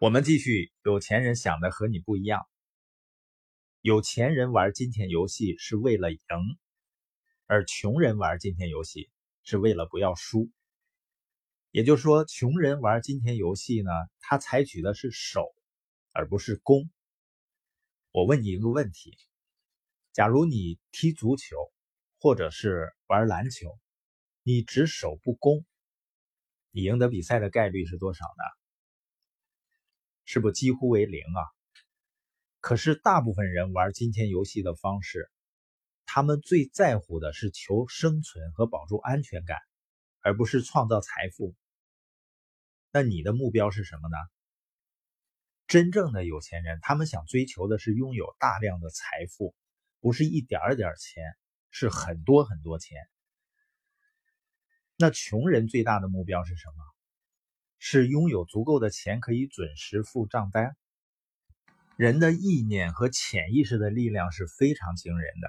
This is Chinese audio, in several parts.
我们继续，有钱人想的和你不一样。有钱人玩金钱游戏是为了赢，而穷人玩金钱游戏是为了不要输。也就是说，穷人玩金钱游戏呢，他采取的是守，而不是攻。我问你一个问题：假如你踢足球，或者是玩篮球，你只守不攻，你赢得比赛的概率是多少呢？是不几乎为零啊？可是大部分人玩金钱游戏的方式，他们最在乎的是求生存和保住安全感，而不是创造财富。那你的目标是什么呢？真正的有钱人，他们想追求的是拥有大量的财富，不是一点点钱，是很多很多钱。那穷人最大的目标是什么？是拥有足够的钱可以准时付账单。人的意念和潜意识的力量是非常惊人的。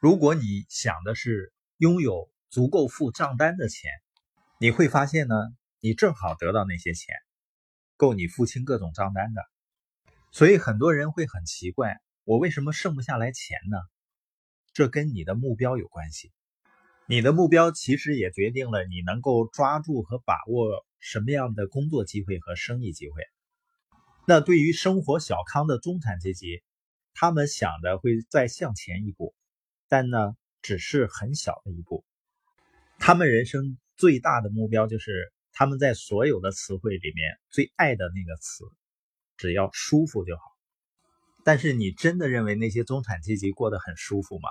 如果你想的是拥有足够付账单的钱，你会发现呢，你正好得到那些钱，够你付清各种账单的。所以很多人会很奇怪，我为什么剩不下来钱呢？这跟你的目标有关系。你的目标其实也决定了你能够抓住和把握。什么样的工作机会和生意机会？那对于生活小康的中产阶级，他们想的会再向前一步，但呢，只是很小的一步。他们人生最大的目标就是他们在所有的词汇里面最爱的那个词，只要舒服就好。但是你真的认为那些中产阶级过得很舒服吗？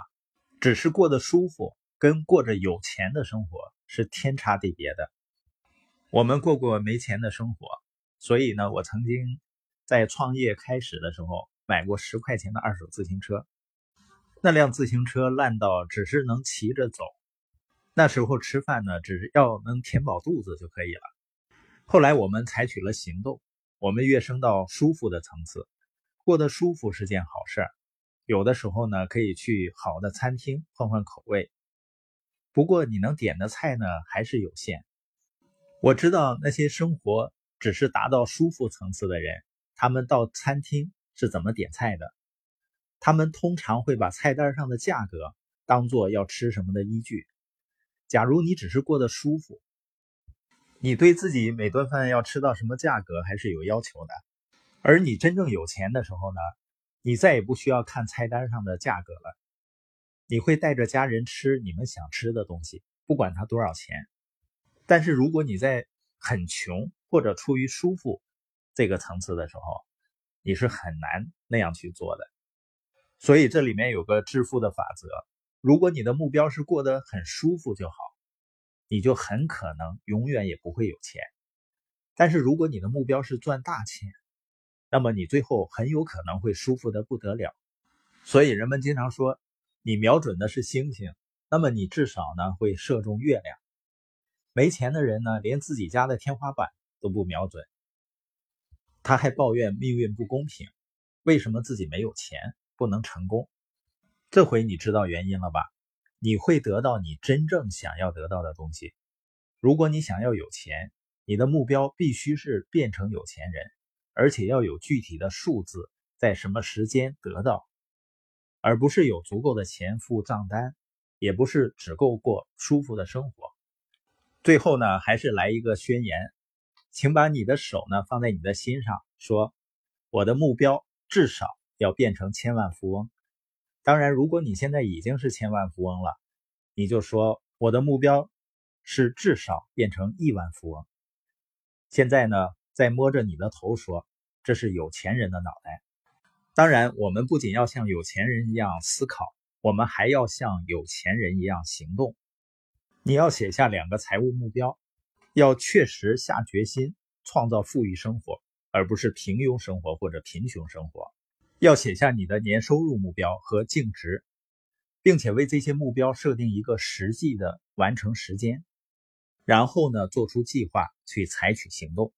只是过得舒服，跟过着有钱的生活是天差地别的。我们过过没钱的生活，所以呢，我曾经在创业开始的时候买过十块钱的二手自行车。那辆自行车烂到只是能骑着走，那时候吃饭呢，只要能填饱肚子就可以了。后来我们采取了行动，我们跃升到舒服的层次，过得舒服是件好事儿。有的时候呢，可以去好的餐厅换换口味，不过你能点的菜呢，还是有限。我知道那些生活只是达到舒服层次的人，他们到餐厅是怎么点菜的？他们通常会把菜单上的价格当做要吃什么的依据。假如你只是过得舒服，你对自己每顿饭要吃到什么价格还是有要求的。而你真正有钱的时候呢，你再也不需要看菜单上的价格了，你会带着家人吃你们想吃的东西，不管它多少钱。但是如果你在很穷或者出于舒服这个层次的时候，你是很难那样去做的。所以这里面有个致富的法则：如果你的目标是过得很舒服就好，你就很可能永远也不会有钱。但是如果你的目标是赚大钱，那么你最后很有可能会舒服的不得了。所以人们经常说，你瞄准的是星星，那么你至少呢会射中月亮。没钱的人呢，连自己家的天花板都不瞄准，他还抱怨命运不公平，为什么自己没有钱不能成功？这回你知道原因了吧？你会得到你真正想要得到的东西。如果你想要有钱，你的目标必须是变成有钱人，而且要有具体的数字，在什么时间得到，而不是有足够的钱付账单，也不是只够过舒服的生活。最后呢，还是来一个宣言，请把你的手呢放在你的心上，说我的目标至少要变成千万富翁。当然，如果你现在已经是千万富翁了，你就说我的目标是至少变成亿万富翁。现在呢，再摸着你的头说，这是有钱人的脑袋。当然，我们不仅要像有钱人一样思考，我们还要像有钱人一样行动。你要写下两个财务目标，要确实下决心创造富裕生活，而不是平庸生活或者贫穷生活。要写下你的年收入目标和净值，并且为这些目标设定一个实际的完成时间，然后呢，做出计划去采取行动。